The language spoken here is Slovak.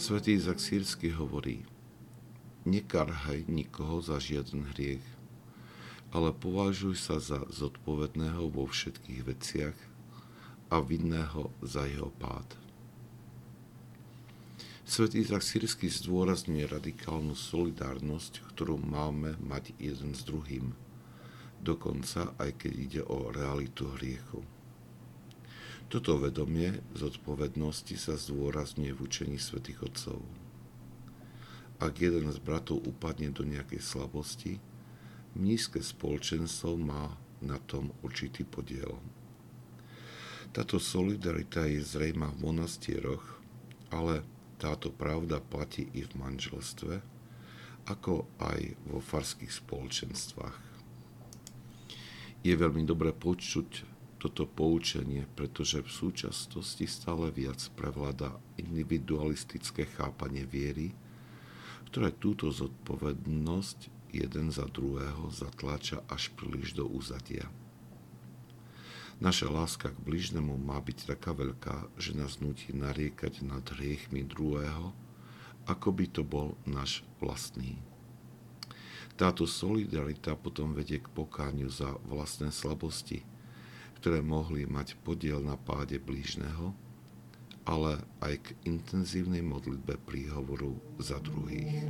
Svetý Izak Sírsky hovorí, nekarhaj nikoho za žiaden hriech, ale považuj sa za zodpovedného vo všetkých veciach a vinného za jeho pád. Svetý Izak Sírsky zdôrazňuje radikálnu solidárnosť, ktorú máme mať jeden s druhým, dokonca aj keď ide o realitu hriechu. Toto vedomie zodpovednosti sa zdôrazňuje v učení svätých Otcov. Ak jeden z bratov upadne do nejakej slabosti, nízke spoločenstvo má na tom určitý podiel. Táto solidarita je zrejma v monastieroch, ale táto pravda platí i v manželstve, ako aj vo farských spoločenstvách. Je veľmi dobré počuť toto poučenie, pretože v súčasnosti stále viac prevláda individualistické chápanie viery, ktoré túto zodpovednosť jeden za druhého zatláča až príliš do úzadia. Naša láska k bližnemu má byť taká veľká, že nás nutí nariekať nad hriechmi druhého, ako by to bol náš vlastný. Táto solidarita potom vedie k pokániu za vlastné slabosti – ktoré mohli mať podiel na páde blížneho, ale aj k intenzívnej modlitbe príhovoru za druhých.